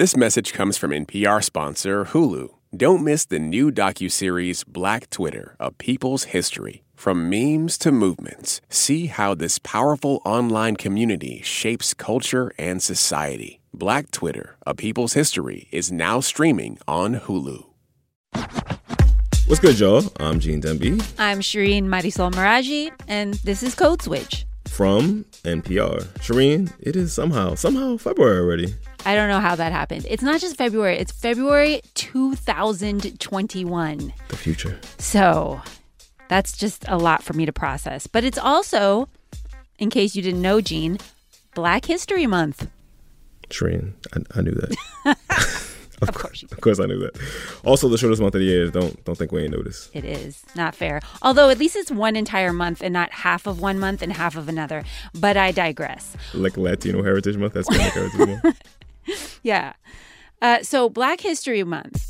This message comes from NPR sponsor Hulu. Don't miss the new docuseries Black Twitter, A People's History. From memes to movements, see how this powerful online community shapes culture and society. Black Twitter, A People's History is now streaming on Hulu. What's good, y'all? I'm Gene Demby. I'm Shireen Marisol Meraji, and this is Code Switch. From NPR. Shireen, it is somehow, somehow February already. I don't know how that happened. It's not just February, it's February 2021. The future. So that's just a lot for me to process. But it's also, in case you didn't know, Gene, Black History Month. Shireen, I, I knew that. of, of course, of course, I knew that. Also, the shortest month of the year. Don't don't think we ain't noticed. It is not fair. Although at least it's one entire month and not half of one month and half of another. But I digress. Like Latino Heritage Month. That's Black Heritage Month. yeah. Uh, so Black History Month.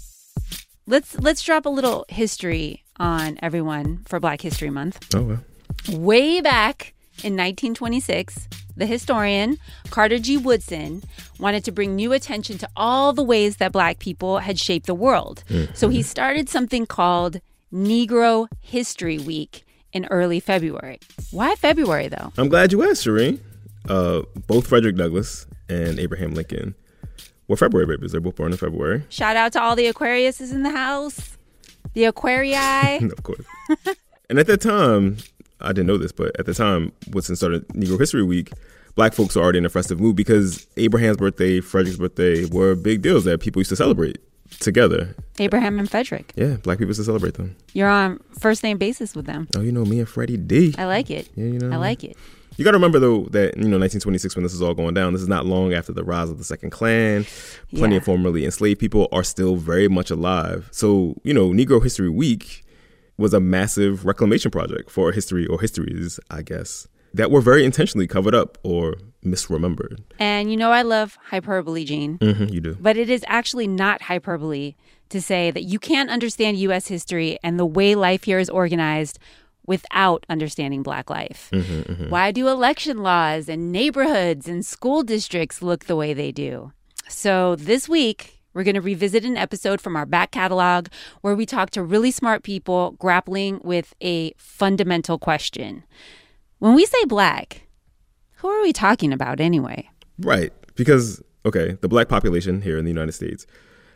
Let's let's drop a little history on everyone for Black History Month. Oh well. Way back in 1926, the historian Carter G. Woodson wanted to bring new attention to all the ways that Black people had shaped the world. Mm-hmm. So he started something called Negro History Week in early February. Why February, though? I'm glad you asked, Shireen. Uh, both Frederick Douglass and Abraham Lincoln were February babies. They're both born in February. Shout out to all the Aquariuses in the house. The Aquarii. of course. and at that time, I didn't know this, but at the time Woodson started Negro History Week, black folks were already in a festive mood because Abraham's birthday, Frederick's birthday were big deals that people used to celebrate together. Abraham and Frederick. Yeah, black people used to celebrate them. You're on first name basis with them. Oh, you know me and Freddie D. I like it. Yeah, you know. I like it. You got to remember though that you know 1926 when this is all going down. This is not long after the rise of the Second Klan. Plenty yeah. of formerly enslaved people are still very much alive. So you know Negro History Week was a massive reclamation project for history or histories, I guess, that were very intentionally covered up or misremembered. And you know, I love hyperbole, Gene. Mm-hmm, you do. But it is actually not hyperbole to say that you can't understand U.S. history and the way life here is organized without understanding Black life. Mm-hmm, mm-hmm. Why do election laws and neighborhoods and school districts look the way they do? So this week, we're going to revisit an episode from our back catalog where we talk to really smart people grappling with a fundamental question. When we say black, who are we talking about anyway? Right. Because, okay, the black population here in the United States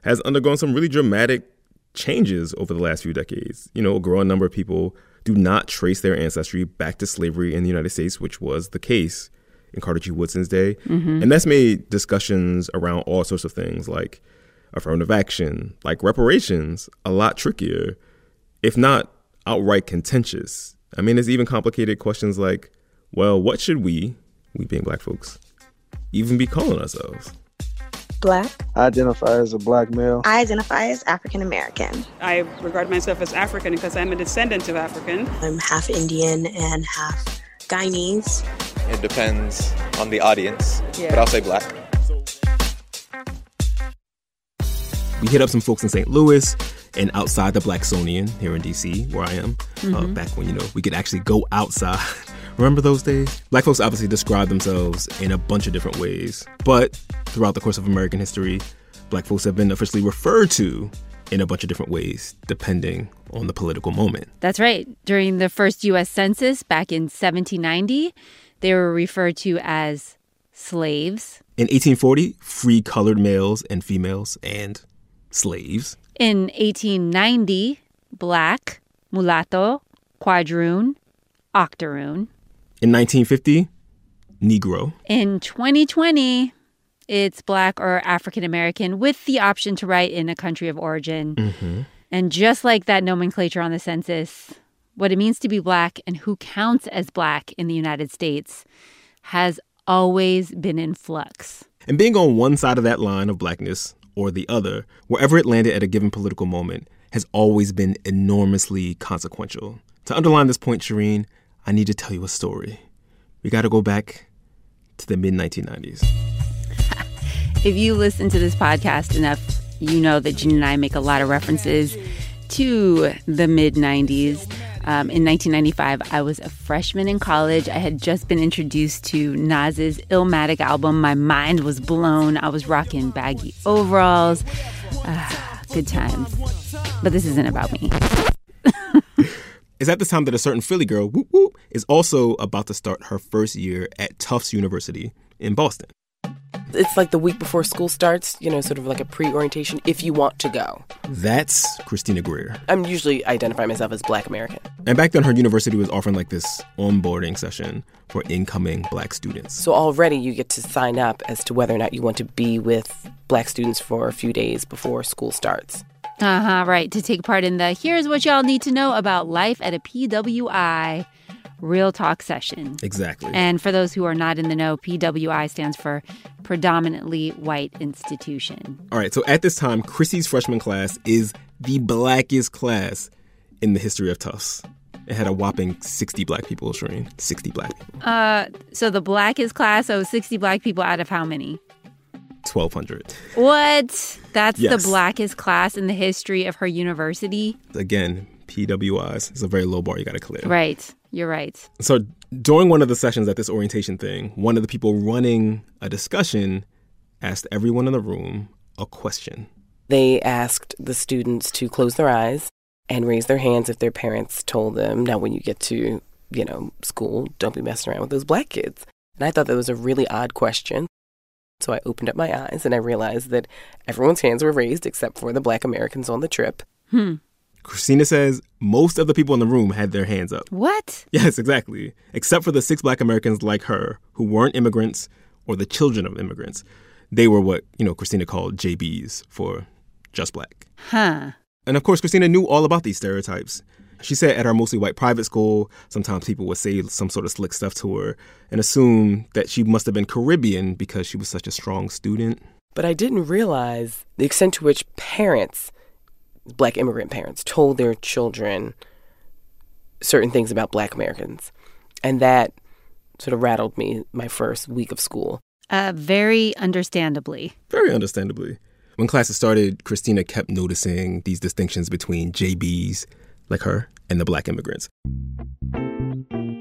has undergone some really dramatic changes over the last few decades. You know, a growing number of people do not trace their ancestry back to slavery in the United States, which was the case in Carter G. Woodson's day. Mm-hmm. And that's made discussions around all sorts of things like affirmative action, like reparations, a lot trickier, if not outright contentious. I mean, there's even complicated questions like, well, what should we, we being black folks, even be calling ourselves? Black. I identify as a black male. I identify as African American. I regard myself as African because I'm a descendant of African. I'm half Indian and half Guyanese. It depends on the audience, yeah. but I'll say black. We hit up some folks in St. Louis and outside the Blacksonian here in DC, where I am, uh, mm-hmm. uh, back when, you know, we could actually go outside. Remember those days? Black folks obviously describe themselves in a bunch of different ways, but throughout the course of American history, black folks have been officially referred to in a bunch of different ways, depending on the political moment. That's right. During the first U.S. Census back in 1790, they were referred to as slaves. In 1840, free colored males and females and slaves. In 1890, black, mulatto, quadroon, octoroon. In 1950, Negro. In 2020, it's black or African American with the option to write in a country of origin. Mm-hmm. And just like that nomenclature on the census, what it means to be black and who counts as black in the United States has always been in flux. And being on one side of that line of blackness or the other, wherever it landed at a given political moment, has always been enormously consequential. To underline this point, Shireen, I need to tell you a story. We got to go back to the mid 1990s. if you listen to this podcast enough, you know that Gene and I make a lot of references to the mid 90s. Um, in 1995, I was a freshman in college. I had just been introduced to Nas's Illmatic album. My mind was blown. I was rocking baggy overalls. Ah, good times. But this isn't about me. Is that the time that a certain Philly girl, whoop whoop, is also about to start her first year at Tufts University in Boston. It's like the week before school starts, you know, sort of like a pre orientation if you want to go. That's Christina Greer. I'm usually identify myself as black American. And back then, her university was offering like this onboarding session for incoming black students. So already you get to sign up as to whether or not you want to be with black students for a few days before school starts. Uh huh, right. To take part in the here's what y'all need to know about life at a PWI real talk session. Exactly. And for those who are not in the know, PWI stands for predominantly white institution. All right, so at this time, Chrissy's freshman class is the blackest class in the history of Tufts. It had a whopping 60 black people, Shireen. 60 black people. Uh, so the blackest class, so 60 black people out of how many? 1,200. What? That's Yes. the blackest class in the history of her university? Again, PWIs. It's a very low bar you got to clear. Right. You're right. So during one of the sessions at this orientation thing, one of the people running a discussion asked everyone in the room a question. They asked the students to close their eyes and raise their hands if their parents told them, now when you get to, you know, school, don't be messing around with those black kids. And I thought that was a really odd question. So I opened up my eyes and I realized that everyone's hands were raised except for the black Americans on the trip. Hmm. Christina says most of the people in the room had their hands up. What? Yes, exactly. Except for the six black Americans like her who weren't immigrants or the children of immigrants. They were what, you know, Christina called JBs for just black. Huh. And of course, Christina knew all about these stereotypes. She said at our mostly white private school, sometimes people would say some sort of slick stuff to her and assume that she must have been Caribbean because she was such a strong student. But I didn't realize the extent to which parents, black immigrant parents, told their children certain things about black Americans. And that sort of rattled me my first week of school. Uh, very understandably. Very understandably. When classes started, Christina kept noticing these distinctions between JBs, like her, and the black immigrants.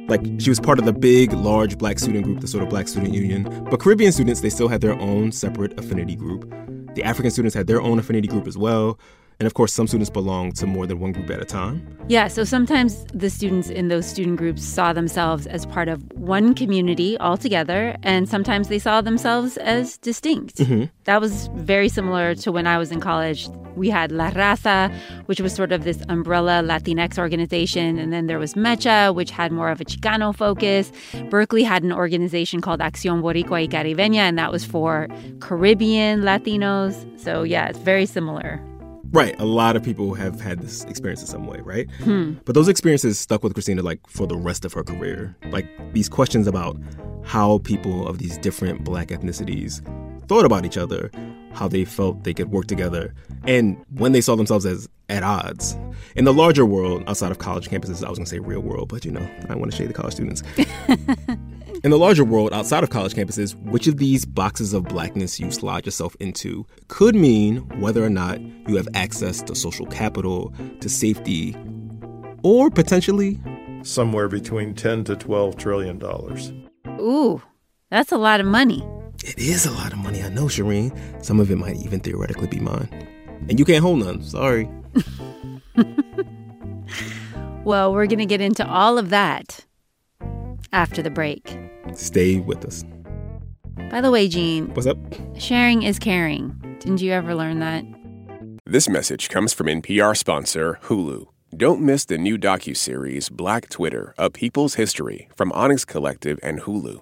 Like, she was part of the big, large black student group, the sort of Black Student Union. But Caribbean students, they still had their own separate affinity group. The African students had their own affinity group as well. And of course, some students belong to more than one group at a time. Yeah, so sometimes the students in those student groups saw themselves as part of one community altogether, and sometimes they saw themselves as distinct. Mm-hmm. That was very similar to when I was in college. We had La Raza, which was sort of this umbrella Latinx organization, and then there was Mecha, which had more of a Chicano focus. Berkeley had an organization called Acción Boricua y Caribeña, and that was for Caribbean Latinos. So, yeah, it's very similar. Right. A lot of people have had this experience in some way, right? Hmm. But those experiences stuck with Christina like for the rest of her career. Like these questions about how people of these different black ethnicities thought about each other, how they felt they could work together, and when they saw themselves as at odds. In the larger world, outside of college campuses, I was gonna say real world, but you know, I want to shade the college students. In the larger world outside of college campuses, which of these boxes of blackness you slide yourself into could mean whether or not you have access to social capital, to safety, or potentially somewhere between 10 to 12 trillion dollars. Ooh, that's a lot of money. It is a lot of money. I know, Shireen. Some of it might even theoretically be mine. And you can't hold none. Sorry. Well, we're going to get into all of that after the break. Stay with us. By the way, Gene, What's up? sharing is caring. Didn't you ever learn that? This message comes from NPR sponsor Hulu. Don't miss the new docuseries Black Twitter: A People's History from Onyx Collective and Hulu.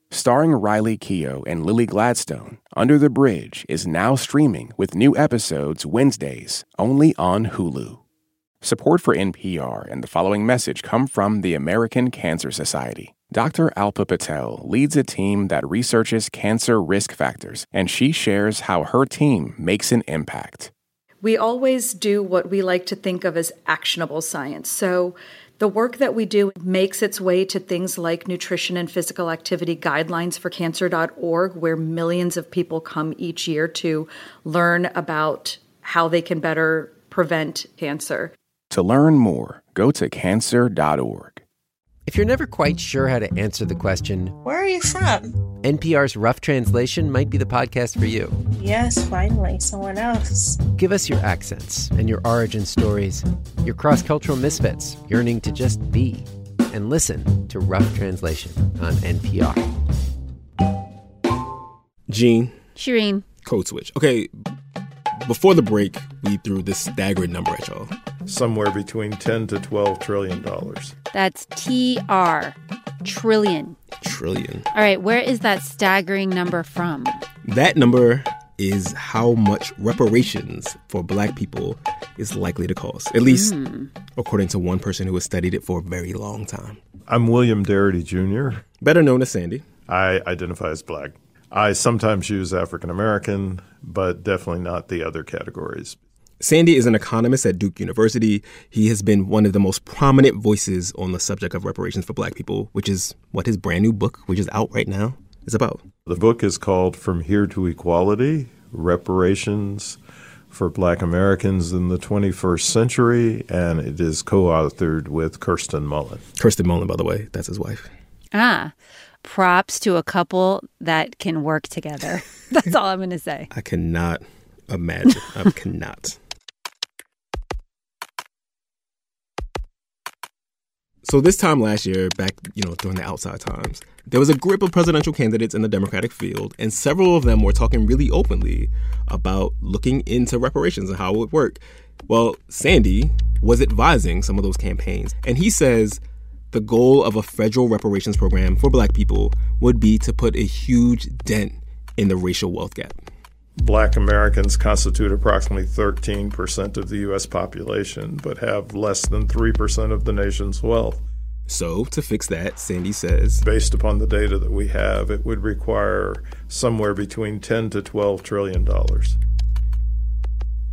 Starring Riley Keough and Lily Gladstone, Under the Bridge is now streaming with new episodes Wednesdays only on Hulu. Support for NPR and the following message come from the American Cancer Society. Dr. Alpa Patel leads a team that researches cancer risk factors, and she shares how her team makes an impact. We always do what we like to think of as actionable science. So, the work that we do makes its way to things like nutrition and physical activity guidelines for cancer.org, where millions of people come each year to learn about how they can better prevent cancer. To learn more, go to cancer.org. If you're never quite sure how to answer the question, Where are you from? NPR's Rough Translation might be the podcast for you. Yes, finally, someone else. Give us your accents and your origin stories, your cross cultural misfits yearning to just be, and listen to Rough Translation on NPR. Gene, Shireen. code switch. Okay, before the break, we threw this staggering number at y'all. Somewhere between 10 to 12 trillion dollars. That's TR. Trillion. Trillion. All right, where is that staggering number from? That number is how much reparations for black people is likely to cost, at least hmm. according to one person who has studied it for a very long time. I'm William Darity Jr. Better known as Sandy. I identify as black. I sometimes use African American, but definitely not the other categories. Sandy is an economist at Duke University. He has been one of the most prominent voices on the subject of reparations for black people, which is what his brand new book, which is out right now, is about. The book is called From Here to Equality Reparations for Black Americans in the 21st Century, and it is co authored with Kirsten Mullen. Kirsten Mullen, by the way, that's his wife. Ah, props to a couple that can work together. That's all I'm going to say. I cannot imagine. I cannot. So this time last year, back you know during the outside times, there was a grip of presidential candidates in the Democratic field, and several of them were talking really openly about looking into reparations and how it would work. Well, Sandy was advising some of those campaigns, and he says the goal of a federal reparations program for black people would be to put a huge dent in the racial wealth gap. Black Americans constitute approximately 13% of the U.S. population, but have less than 3% of the nation's wealth. So, to fix that, Sandy says Based upon the data that we have, it would require somewhere between 10 to 12 trillion dollars.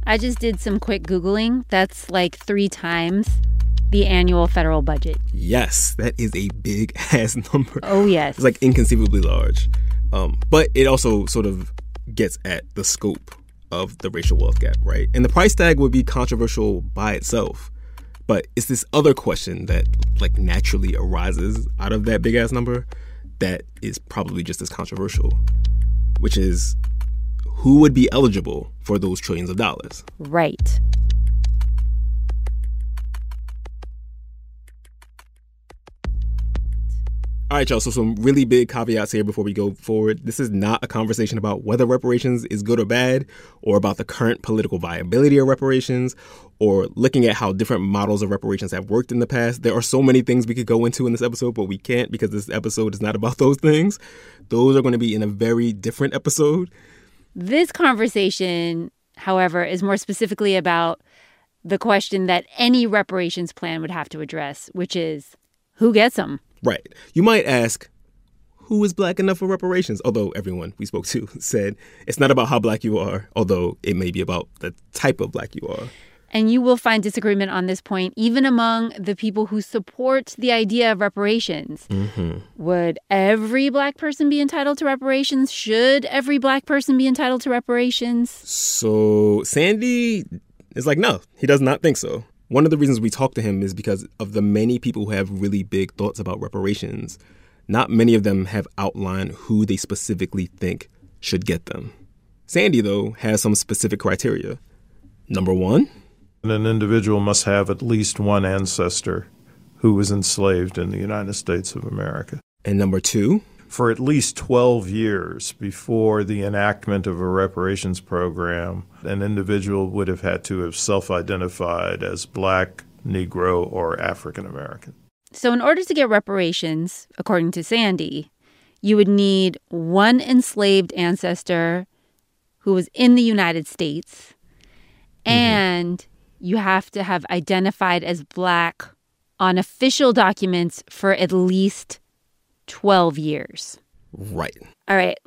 I just did some quick Googling. That's like three times the annual federal budget. Yes, that is a big ass number. Oh, yes. It's like inconceivably large. Um, but it also sort of gets at the scope of the racial wealth gap, right? And the price tag would be controversial by itself. But it's this other question that like naturally arises out of that big ass number that is probably just as controversial, which is who would be eligible for those trillions of dollars? Right. All right, y'all. So, some really big caveats here before we go forward. This is not a conversation about whether reparations is good or bad, or about the current political viability of reparations, or looking at how different models of reparations have worked in the past. There are so many things we could go into in this episode, but we can't because this episode is not about those things. Those are going to be in a very different episode. This conversation, however, is more specifically about the question that any reparations plan would have to address, which is who gets them? Right. You might ask, who is black enough for reparations? Although everyone we spoke to said it's not about how black you are, although it may be about the type of black you are. And you will find disagreement on this point even among the people who support the idea of reparations. Mm-hmm. Would every black person be entitled to reparations? Should every black person be entitled to reparations? So Sandy is like, no, he does not think so. One of the reasons we talked to him is because of the many people who have really big thoughts about reparations. Not many of them have outlined who they specifically think should get them. Sandy, though, has some specific criteria. Number one, an individual must have at least one ancestor who was enslaved in the United States of America. And number two, for at least 12 years before the enactment of a reparations program, an individual would have had to have self identified as black, Negro, or African American. So, in order to get reparations, according to Sandy, you would need one enslaved ancestor who was in the United States, mm-hmm. and you have to have identified as black on official documents for at least 12 years. Right. All right.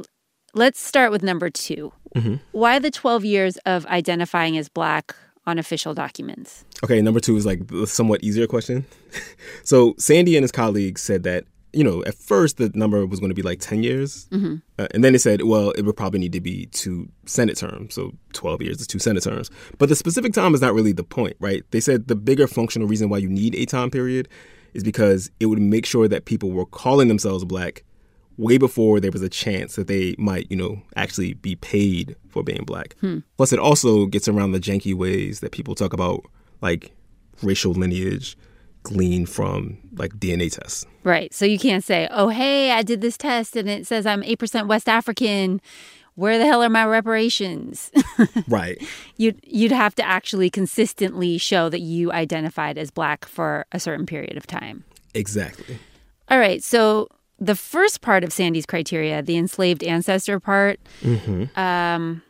Let's start with number 2 mm-hmm. Why the 12 years of identifying as black on official documents? Okay, number two is like the somewhat easier question. so Sandy and his colleagues said that you know, at first the number was going to be like 10 years. Mm-hmm. Uh, and then they said, well, it would probably need to be two Senate terms. So 12 years is two Senate terms. But the specific time is not really the point, right? They said the bigger functional reason why you need a time period is because it would make sure that people were calling themselves black way before there was a chance that they might, you know, actually be paid for being black. Hmm. Plus, it also gets around the janky ways that people talk about, like racial lineage gleaned from like DNA tests. Right. So you can't say, oh, hey, I did this test and it says I'm 8% West African. Where the hell are my reparations? right. You'd, you'd have to actually consistently show that you identified as black for a certain period of time. Exactly. All right. So the first part of Sandy's criteria, the enslaved ancestor part, mm-hmm. um,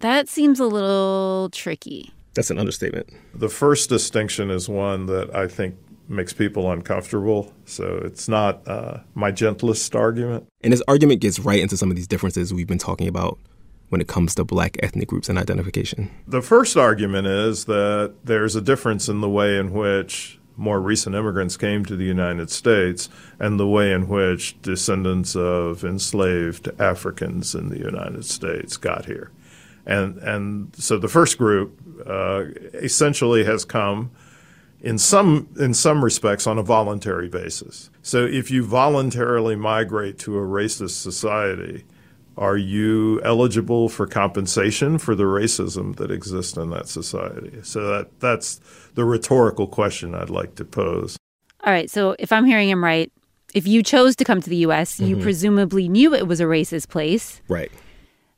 that seems a little tricky. That's an understatement. The first distinction is one that I think makes people uncomfortable. So it's not uh, my gentlest argument. And his argument gets right into some of these differences we've been talking about when it comes to black ethnic groups and identification. The first argument is that there's a difference in the way in which more recent immigrants came to the United States and the way in which descendants of enslaved Africans in the United States got here. And, and so the first group uh, essentially has come in some in some respects on a voluntary basis. So if you voluntarily migrate to a racist society, are you eligible for compensation for the racism that exists in that society? So that that's the rhetorical question I'd like to pose. All right, so if I'm hearing him right, if you chose to come to the US, mm-hmm. you presumably knew it was a racist place. Right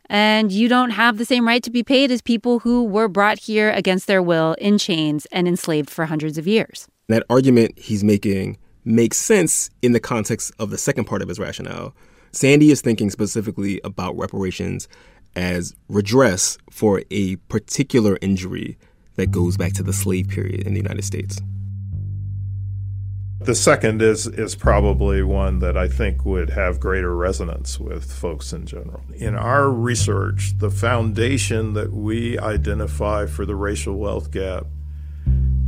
and you don't have the same right to be paid as people who were brought here against their will in chains and enslaved for hundreds of years. That argument he's making makes sense in the context of the second part of his rationale. Sandy is thinking specifically about reparations as redress for a particular injury that goes back to the slave period in the United States. The second is is probably one that I think would have greater resonance with folks in general. In our research, the foundation that we identify for the racial wealth gap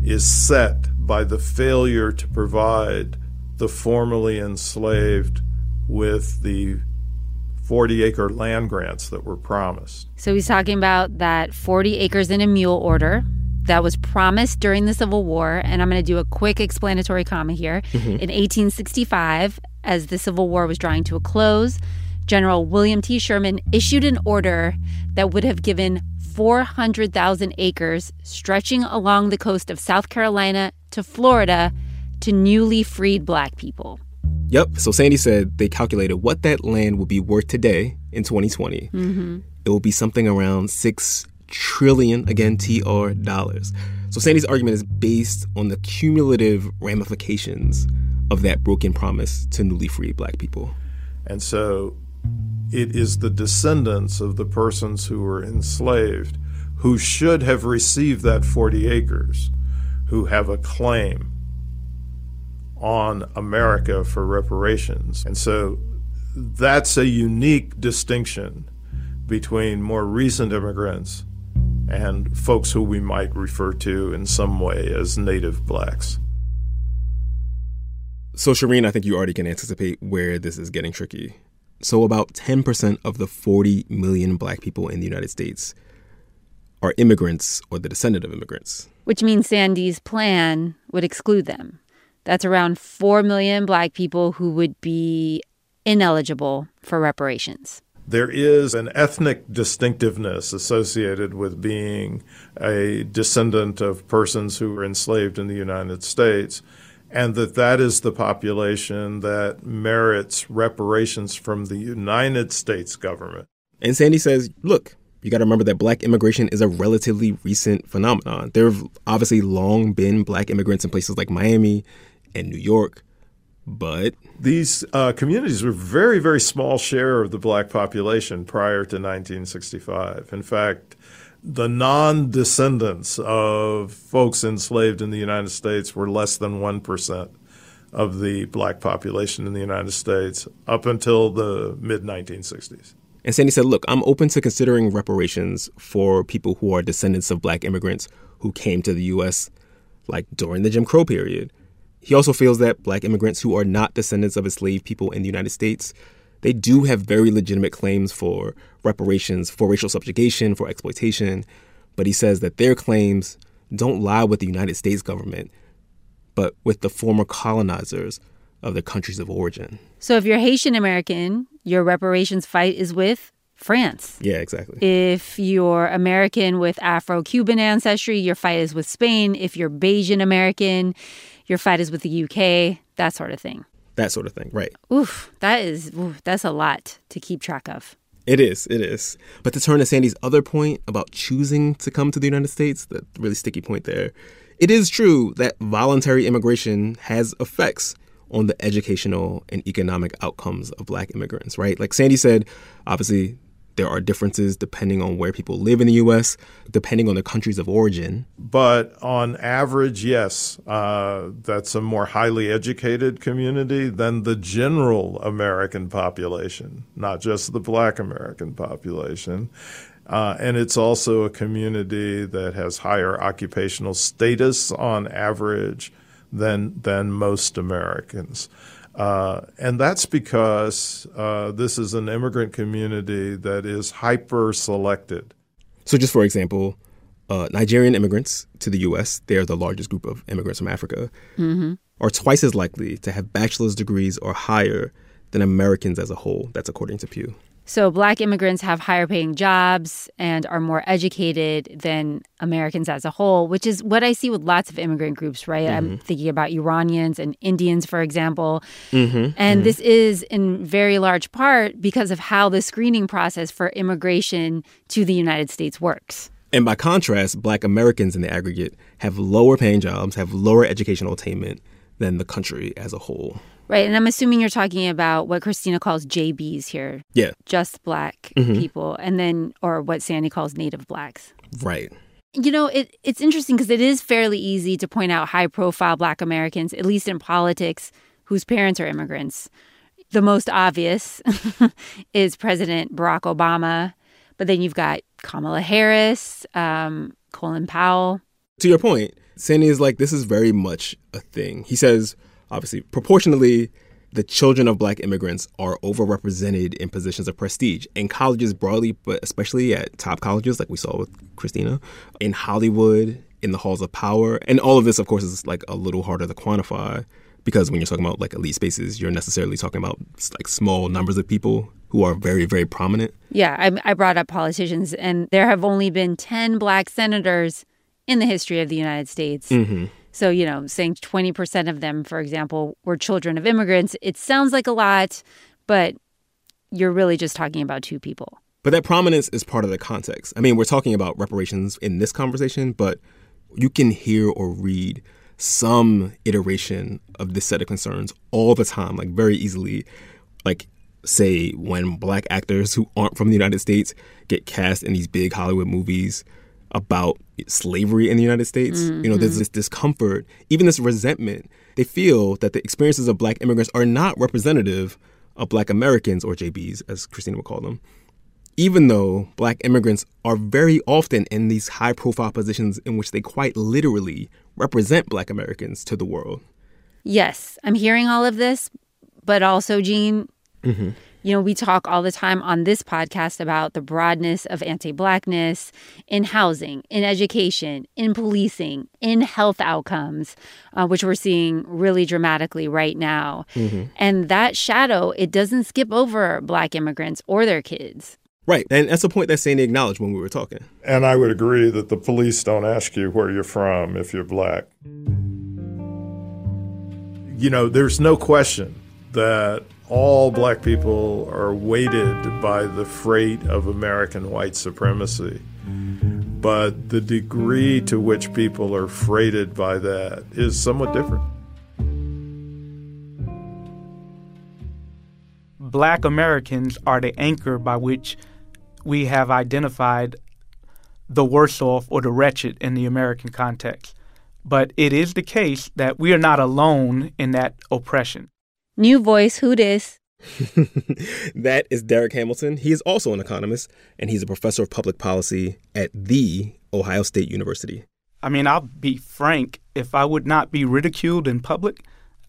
is set by the failure to provide the formerly enslaved with the 40 acre land grants that were promised. So he's talking about that 40 acres in a mule order that was promised during the Civil War. And I'm going to do a quick explanatory comma here. Mm-hmm. In 1865, as the Civil War was drawing to a close, General William T. Sherman issued an order that would have given 400,000 acres stretching along the coast of South Carolina to Florida to newly freed black people. Yep. So Sandy said they calculated what that land would be worth today in 2020. Mm-hmm. It will be something around six trillion, again, TR dollars. So Sandy's argument is based on the cumulative ramifications of that broken promise to newly freed black people. And so it is the descendants of the persons who were enslaved who should have received that 40 acres who have a claim on America for reparations. And so that's a unique distinction between more recent immigrants and folks who we might refer to in some way as native blacks. So, Shireen, I think you already can anticipate where this is getting tricky. So, about 10% of the 40 million black people in the United States are immigrants or the descendant of immigrants. Which means Sandy's plan would exclude them. That's around 4 million black people who would be ineligible for reparations. There is an ethnic distinctiveness associated with being a descendant of persons who were enslaved in the United States, and that that is the population that merits reparations from the United States government. And Sandy says, look, you got to remember that black immigration is a relatively recent phenomenon. There have obviously long been black immigrants in places like Miami and New York, but these uh, communities were very, very small share of the black population prior to 1965. In fact, the non descendants of folks enslaved in the United States were less than 1% of the black population in the United States up until the mid 1960s. And Sandy said, Look, I'm open to considering reparations for people who are descendants of black immigrants who came to the U.S. like during the Jim Crow period. He also feels that black immigrants who are not descendants of enslaved people in the United States, they do have very legitimate claims for reparations, for racial subjugation, for exploitation. But he says that their claims don't lie with the United States government, but with the former colonizers of their countries of origin. So if you're Haitian American, your reparations fight is with France. Yeah, exactly. If you're American with Afro Cuban ancestry, your fight is with Spain. If you're Bajan American, your fight is with the UK, that sort of thing. That sort of thing, right. Oof, that is, oof, that's a lot to keep track of. It is, it is. But to turn to Sandy's other point about choosing to come to the United States, the really sticky point there, it is true that voluntary immigration has effects on the educational and economic outcomes of black immigrants, right? Like Sandy said, obviously there are differences depending on where people live in the U.S., depending on the countries of origin. But on average, yes, uh, that's a more highly educated community than the general American population, not just the black American population. Uh, and it's also a community that has higher occupational status on average than than most Americans. Uh, and that's because uh, this is an immigrant community that is hyper selected. So, just for example, uh, Nigerian immigrants to the U.S., they are the largest group of immigrants from Africa, mm-hmm. are twice as likely to have bachelor's degrees or higher than Americans as a whole. That's according to Pew. So, black immigrants have higher paying jobs and are more educated than Americans as a whole, which is what I see with lots of immigrant groups, right? Mm-hmm. I'm thinking about Iranians and Indians, for example. Mm-hmm. And mm-hmm. this is in very large part because of how the screening process for immigration to the United States works. And by contrast, black Americans in the aggregate have lower paying jobs, have lower educational attainment than the country as a whole. Right. And I'm assuming you're talking about what Christina calls JBs here. Yeah. Just black mm-hmm. people. And then, or what Sandy calls native blacks. Right. You know, it, it's interesting because it is fairly easy to point out high profile black Americans, at least in politics, whose parents are immigrants. The most obvious is President Barack Obama. But then you've got Kamala Harris, um, Colin Powell. To your point, Sandy is like, this is very much a thing. He says, obviously, proportionally, the children of black immigrants are overrepresented in positions of prestige in colleges broadly, but especially at top colleges, like we saw with Christina, in Hollywood, in the halls of power. And all of this, of course, is like a little harder to quantify because when you're talking about like elite spaces, you're necessarily talking about like small numbers of people who are very, very prominent. Yeah, I, I brought up politicians, and there have only been 10 black senators in the history of the United States. Mm-hmm. So, you know, saying 20% of them, for example, were children of immigrants, it sounds like a lot, but you're really just talking about two people. But that prominence is part of the context. I mean, we're talking about reparations in this conversation, but you can hear or read some iteration of this set of concerns all the time, like very easily. Like, say, when black actors who aren't from the United States get cast in these big Hollywood movies about slavery in the United States. Mm-hmm. You know, there's mm-hmm. this discomfort, even this resentment. They feel that the experiences of black immigrants are not representative of black Americans or JBs, as Christina would call them. even though black immigrants are very often in these high profile positions in which they quite literally represent black Americans to the world. Yes, I'm hearing all of this, but also, Gene, Mm-hmm. You know, we talk all the time on this podcast about the broadness of anti blackness in housing, in education, in policing, in health outcomes, uh, which we're seeing really dramatically right now. Mm-hmm. And that shadow, it doesn't skip over black immigrants or their kids. Right. And that's a point that Sandy acknowledged when we were talking. And I would agree that the police don't ask you where you're from if you're black. You know, there's no question that all black people are weighted by the freight of American white supremacy. But the degree to which people are freighted by that is somewhat different. Black Americans are the anchor by which we have identified the worse off or the wretched in the American context. But it is the case that we are not alone in that oppression. New voice, who dis? that is Darrick Hamilton. He is also an economist, and he's a professor of public policy at the Ohio State University. I mean, I'll be frank, if I would not be ridiculed in public,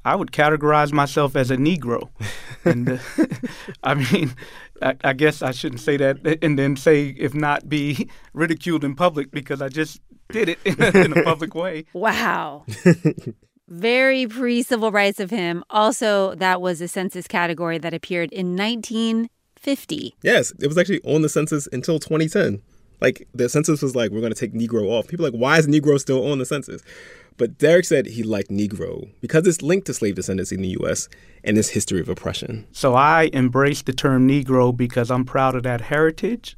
I would categorize myself as a Negro. and uh, I mean, I, I, guess I shouldn't say that and then say, if not be ridiculed in public, because I just did it in a, in a public way. Wow. Very pre civil rights of him. Also, that was a census category that appeared in 1950. Yes, it was actually on the census until 2010. Like, the census was like, we're going to take Negro off. People like, why is Negro still on the census? But Darrick said he liked Negro because it's linked to slave descendants in the U.S. and this history of oppression. So I embrace the term Negro because I'm proud of that heritage.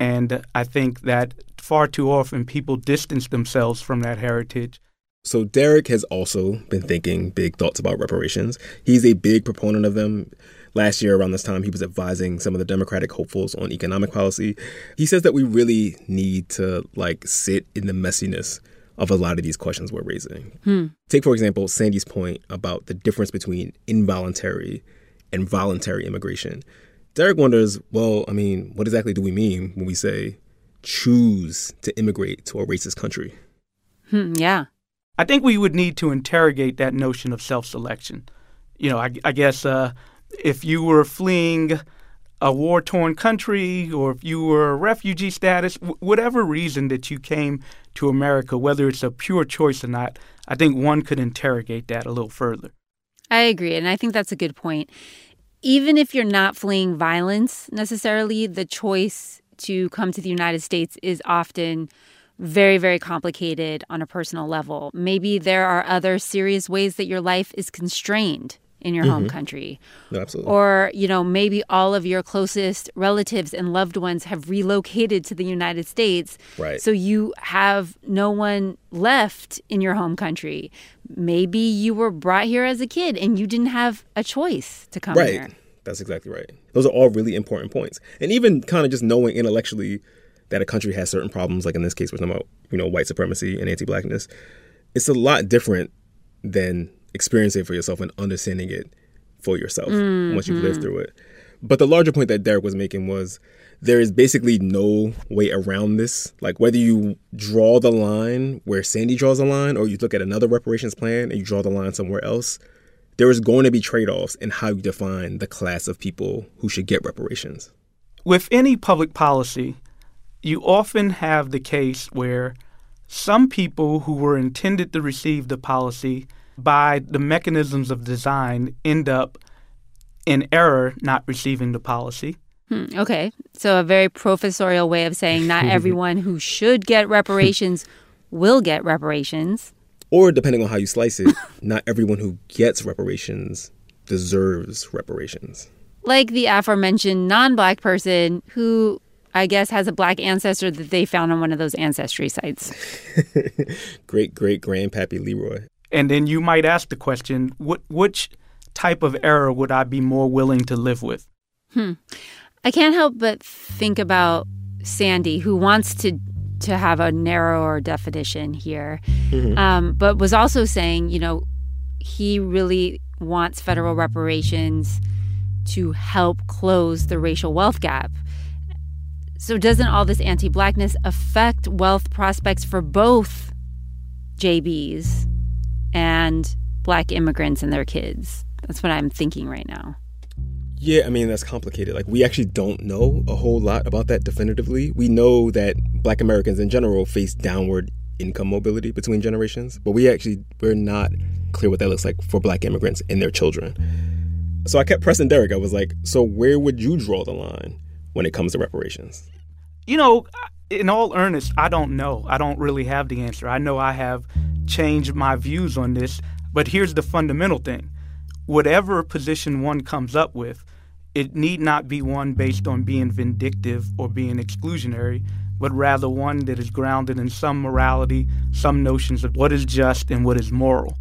And I think that far too often people distance themselves from that heritage. So Darrick has also been thinking big thoughts about reparations. He's a big proponent of them. Last year, around this time, he was advising some of the Democratic hopefuls on economic policy. He says that we really need to like sit in the messiness of a lot of these questions we're raising. Hmm. Take, for example, Sandy's point about the difference between involuntary and voluntary immigration. Darrick wonders, well, I mean, what exactly do we mean when we say choose to immigrate to a racist country? Hmm, yeah. I think we would need to interrogate that notion of self selection. You know, I, I guess uh, if you were fleeing a war torn country or if you were a refugee status, w- whatever reason that you came to America, whether it's a pure choice or not, I think one could interrogate that a little further. I agree. And I think that's a good point. Even if you're not fleeing violence necessarily, the choice to come to the United States is often very, very complicated on a personal level. Maybe there are other serious ways that your life is constrained in your Mhm. home country. No, absolutely. Or, you know, maybe all of your closest relatives and loved ones have relocated to the United States. Right. So you have no one left in your home country. Maybe you were brought here as a kid and you didn't have a choice to come right. here. That's exactly right. Those are all really important points. And even kind of just knowing intellectually that a country has certain problems, like in this case, we're talking about, you know, white supremacy and anti blackness, it's a lot different than experiencing it for yourself and understanding it for yourself once you've lived Mhm. through it. But the larger point that Darrick was making was there is basically no way around this. Like whether you draw the line where Sandy draws the line or you look at another reparations plan and you draw the line somewhere else, there is going to be trade-offs in how you define the class of people who should get reparations. With any public policy, you often have the case where some people who were intended to receive the policy by the mechanisms of design end up in error not receiving the policy. Hmm, okay. So a very professorial way of saying not everyone who should get reparations will get reparations. Or depending on how you slice it, not everyone who gets reparations deserves reparations. Like the aforementioned non black person who I guess has a black ancestor that they found on one of those ancestry sites. Great great grandpappy Leroy. And then you might ask the question, what, which type of error would I be more willing to live with? Hmm. I can't help but think about Sandy, who wants to to have a narrower definition here, Mhm. um, but was also saying, you know, he really wants federal reparations to help close the racial wealth gap. So, doesn't all this anti blackness affect wealth prospects for both JBs and black immigrants and their kids? That's what I'm thinking right now. Yeah, I mean, that's complicated. Like, we actually don't know a whole lot about that definitively. We know that black Americans in general face downward income mobility between generations, but we actually, we're not clear what that looks like for black immigrants and their children. So I kept pressing Darrick. I was like, so where would you draw the line when it comes to reparations? You know, in all earnest, I don't know. I don't really have the answer. I know I have changed my views on this, but here's the fundamental thing whatever position one comes up with, it need not be one based on being vindictive or being exclusionary, but rather one that is grounded in some morality, some notions of what is just and what is moral.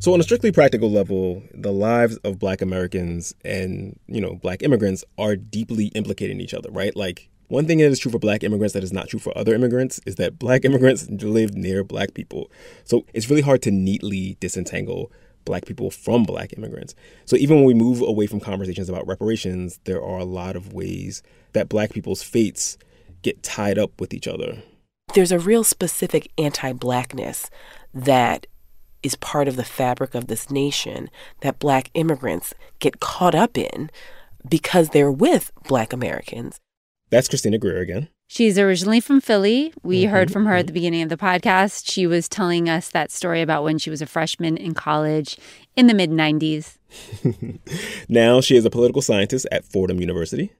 So on a strictly practical level, the lives of black Americans and, you know, black immigrants are deeply implicated in each other, right? Like one thing that is true for black immigrants that is not true for other immigrants is that black immigrants live near black people. So it's really hard to neatly disentangle black people from black immigrants. So even when we move away from conversations about reparations, there are a lot of ways that black people's fates get tied up with each other. There's a real specific anti blackness that is part of the fabric of this nation that black immigrants get caught up in because they're with black Americans. That's Christina Greer again. She's originally from Philly. We mm-hmm. heard from her at the beginning of the podcast. She was telling us that story about when she was a freshman in college in the mid 90s. now she is a political scientist at Fordham University.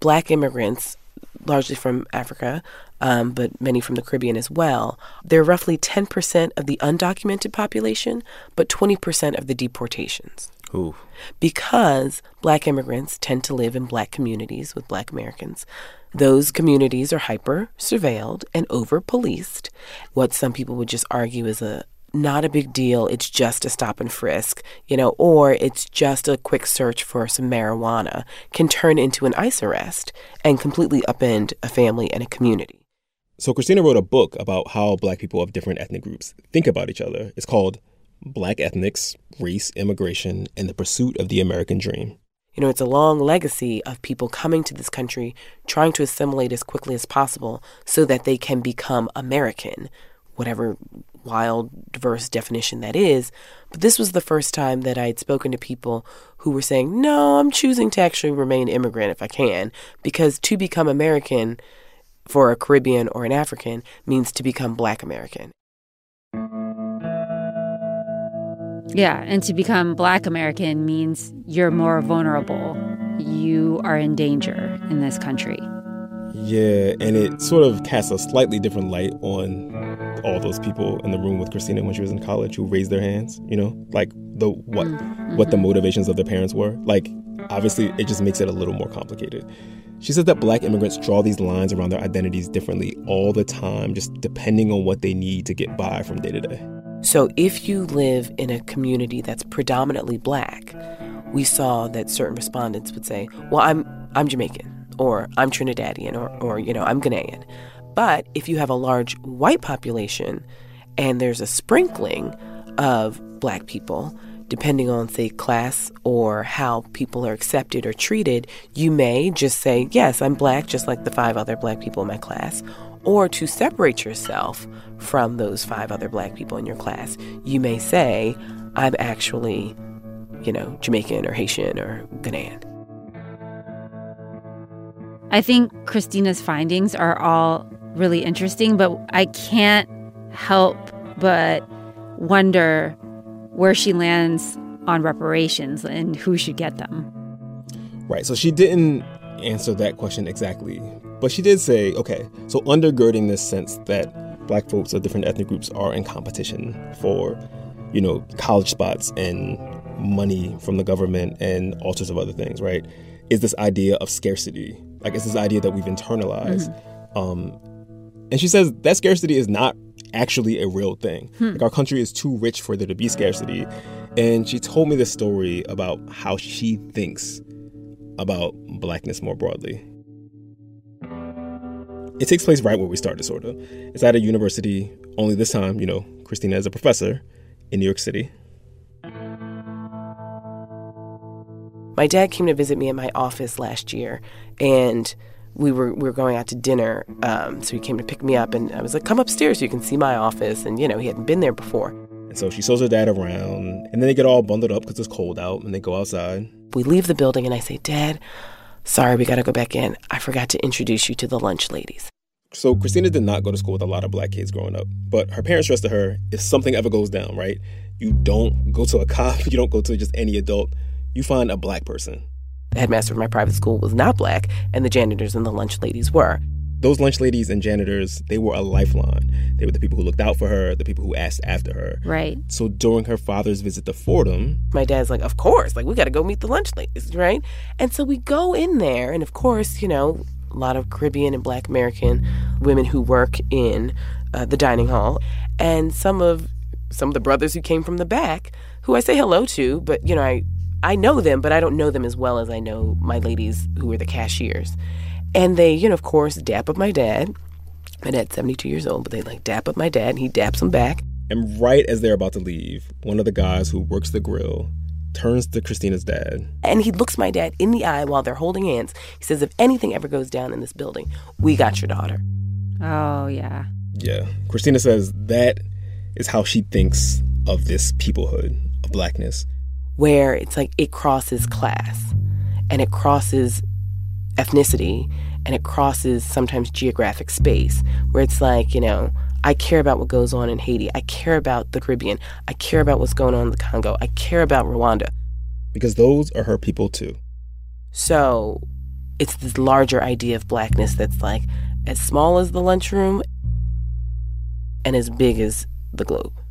Black immigrants, largely from Africa, um, but many from the Caribbean as well, they're roughly 10% of the undocumented population, but 20% of the deportations. Ooh. Because black immigrants tend to live in black communities with black Americans. Those communities are hyper surveilled and over policed. What some people would just argue is a not a big deal. It's just a stop and frisk, you know, or it's just a quick search for some marijuana can turn into an ICE arrest and completely upend a family and a community. So Christina wrote a book about how black people of different ethnic groups think about each other. It's called Black Ethnics, Race, Immigration, and the Pursuit of the American Dream. You know, it's a long legacy of people coming to this country, trying to assimilate as quickly as possible so that they can become American, whatever wild, diverse definition that is. But this was the first time that I had spoken to people who were saying, no, I'm choosing to actually remain immigrant if I can, because to become American for a Caribbean or an African means to become black American. Yeah, and to become black American means you're more vulnerable. You are in danger in this country. Yeah, and it sort of casts a slightly different light on all those people in the room with Christina when she was in college who raised their hands, you know? Like the what mm-hmm. what the motivations of their parents were. Like obviously it just makes it a little more complicated. She says that black immigrants draw these lines around their identities differently all the time, just depending on what they need to get by from day to day. So if you live in a community that's predominantly black, we saw that certain respondents would say, "Well, I'm I'm Jamaican or I'm Trinidadian or or you know, I'm Ghanaian." But if you have a large white population and there's a sprinkling of black people, depending on, say, class or how people are accepted or treated, you may just say, Yes, I'm black, just like the five other black people in my class. Or to separate yourself from those five other black people in your class, you may say, I'm actually, you know, Jamaican or Haitian or Ghanaian. I think Christina's findings are all really interesting, but I can't help but wonder where she lands on reparations and who should get them. Right. So she didn't answer that question exactly, but she did say, okay, so undergirding this sense that black folks of different ethnic groups are in competition for, you know, college spots and money from the government and all sorts of other things, right? Is this idea of scarcity. Like, it's this idea that we've internalized. Mm-hmm. Um, and she says that scarcity is not actually a real thing. Hmm. Like, our country is too rich for there to be scarcity. And she told me this story about how she thinks about blackness more broadly. It takes place right where we started, sort of. It's at a university, only this time, you know, Christina is a professor in New York City. My dad came to visit me at my office last year, and we were we were going out to dinner. Um, so he came to pick me up, and I was like, "Come upstairs so you can see my office." And you know, he hadn't been there before. And so she shows her dad around, and then they get all bundled up because it's cold out, and they go outside. We leave the building, and I say, "Dad, sorry, we got to go back in. I forgot to introduce you to the lunch ladies." So Christina did not go to school with a lot of black kids growing up, but her parents stressed to her, if something ever goes down, right? You don't go to a cop, you don't go to just any adult. You find a black person. The headmaster of my private school was not black, and the janitors and the lunch ladies were. Those lunch ladies and janitors, they were a lifeline. They were the people who looked out for her, the people who asked after her. Right. So during her father's visit to Fordham, my dad's like, Of course, like, we got to go meet the lunch ladies, right? And so we go in there, and of course, you know, a lot of Caribbean and Black American women who work in uh, the dining hall, and some of some of the brothers who came from the back, who I say hello to, but you know, I I know them, but I don't know them as well as I know my ladies who were the cashiers. And they, you know, of course, dap up my dad. My dad's 72 years old, but they like dap up my dad, and he daps them back. And right as they're about to leave, one of the guys who works the grill turns to Christina's dad. And he looks my dad in the eye while they're holding hands. He says, If anything ever goes down in this building, we got your daughter. Oh, yeah. Yeah. Christina says that is how she thinks of this peoplehood of blackness. Where it's like it crosses class and it crosses ethnicity and it crosses sometimes geographic space, where it's like, you know, I care about what goes on in Haiti. I care about the Caribbean. I care about what's going on in the Congo. I care about Rwanda. Because those are her people too. So it's this larger idea of blackness that's like as small as the lunchroom and as big as the globe.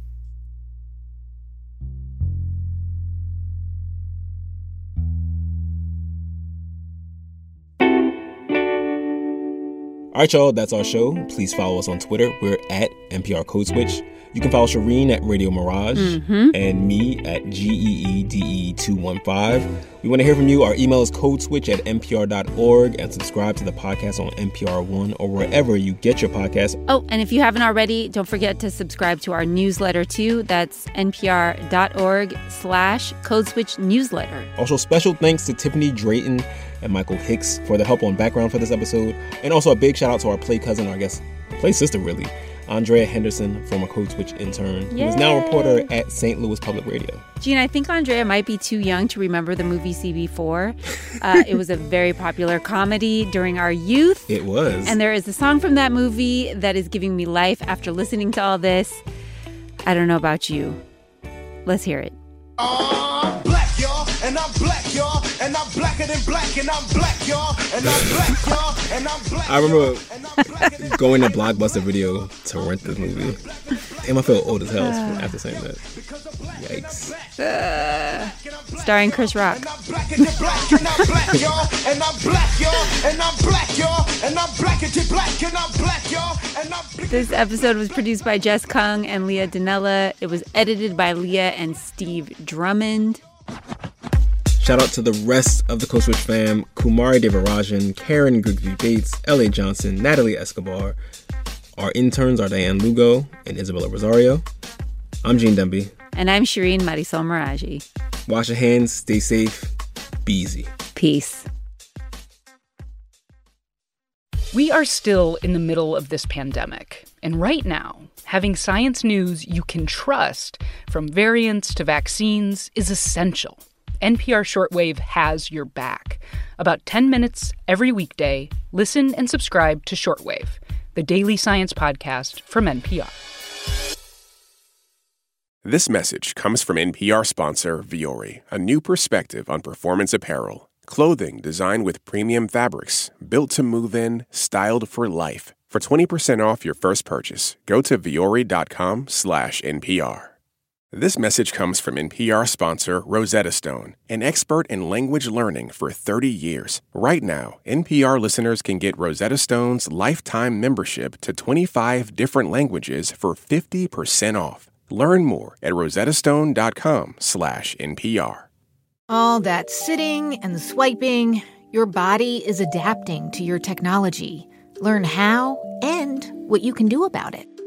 All right, y'all, that's our show. Please follow us on Twitter. We're at NPR Code Switch. You can follow Shireen at Radio Mirage mm-hmm. and me at GeeDee215. We want to hear from you. Our email is codeswitch at npr.org and subscribe to the podcast on NPR One or wherever you get your podcast. Oh, and if you haven't already, don't forget to subscribe to our newsletter too. That's npr.org slash codeswitch newsletter. Also, special thanks to Tiffany Drayton and Michael Hicks for the help on background for this episode. And also a big shout out to our play cousin, or I guess play sister really, Andrea Henderson, former Code Switch intern, who is now a reporter at St. Louis Public Radio. Gene, I think Andrea might be too young to remember the movie CB4. Uh, it was a very popular comedy during our youth. It was. And there is a song from that movie that is giving me life after listening to all this. I don't know about you. Let's hear it. Uh, black, y'all, and I'm black, y'all, and I'm blacker than black, and I'm black, y'all, and I'm black, y'all, and I'm black. I remember going to Blockbuster Video to rent this movie. Damn, I feel old as hell after saying that. Yikes. Uh, starring Chris Rock. This episode was produced by Jess Kung and Leah Donnella. It was edited by Leah and Steve Drummond. Shout out to the rest of the Code Switch fam Kumari Devarajan, Karen Grigsby Bates, L.A. Johnson, Natalie Escobar. Our interns are Diane Lugo and Isabella Rosario. I'm Gene Demby. And I'm Shireen Marisol Meraji. Wash your hands, stay safe, be easy. Peace. We are still in the middle of this pandemic. And right now, having science news you can trust, from variants to vaccines, is essential. NPR Shortwave has your back. About 10 minutes every weekday, listen and subscribe to Shortwave, the daily science podcast from NPR. This message comes from NPR sponsor Vuori, a new perspective on performance apparel. Clothing designed with premium fabrics, built to move in, styled for life. For 20% off your first purchase, go to vuori.com slash NPR. This message comes from NPR sponsor Rosetta Stone, an expert in language learning for 30 years. Right now, NPR listeners can get Rosetta Stone's lifetime membership to 25 different languages for 50% off. Learn more at rosettastone.com slash NPR. All that sitting and swiping, your body is adapting to your technology. Learn how and what you can do about it.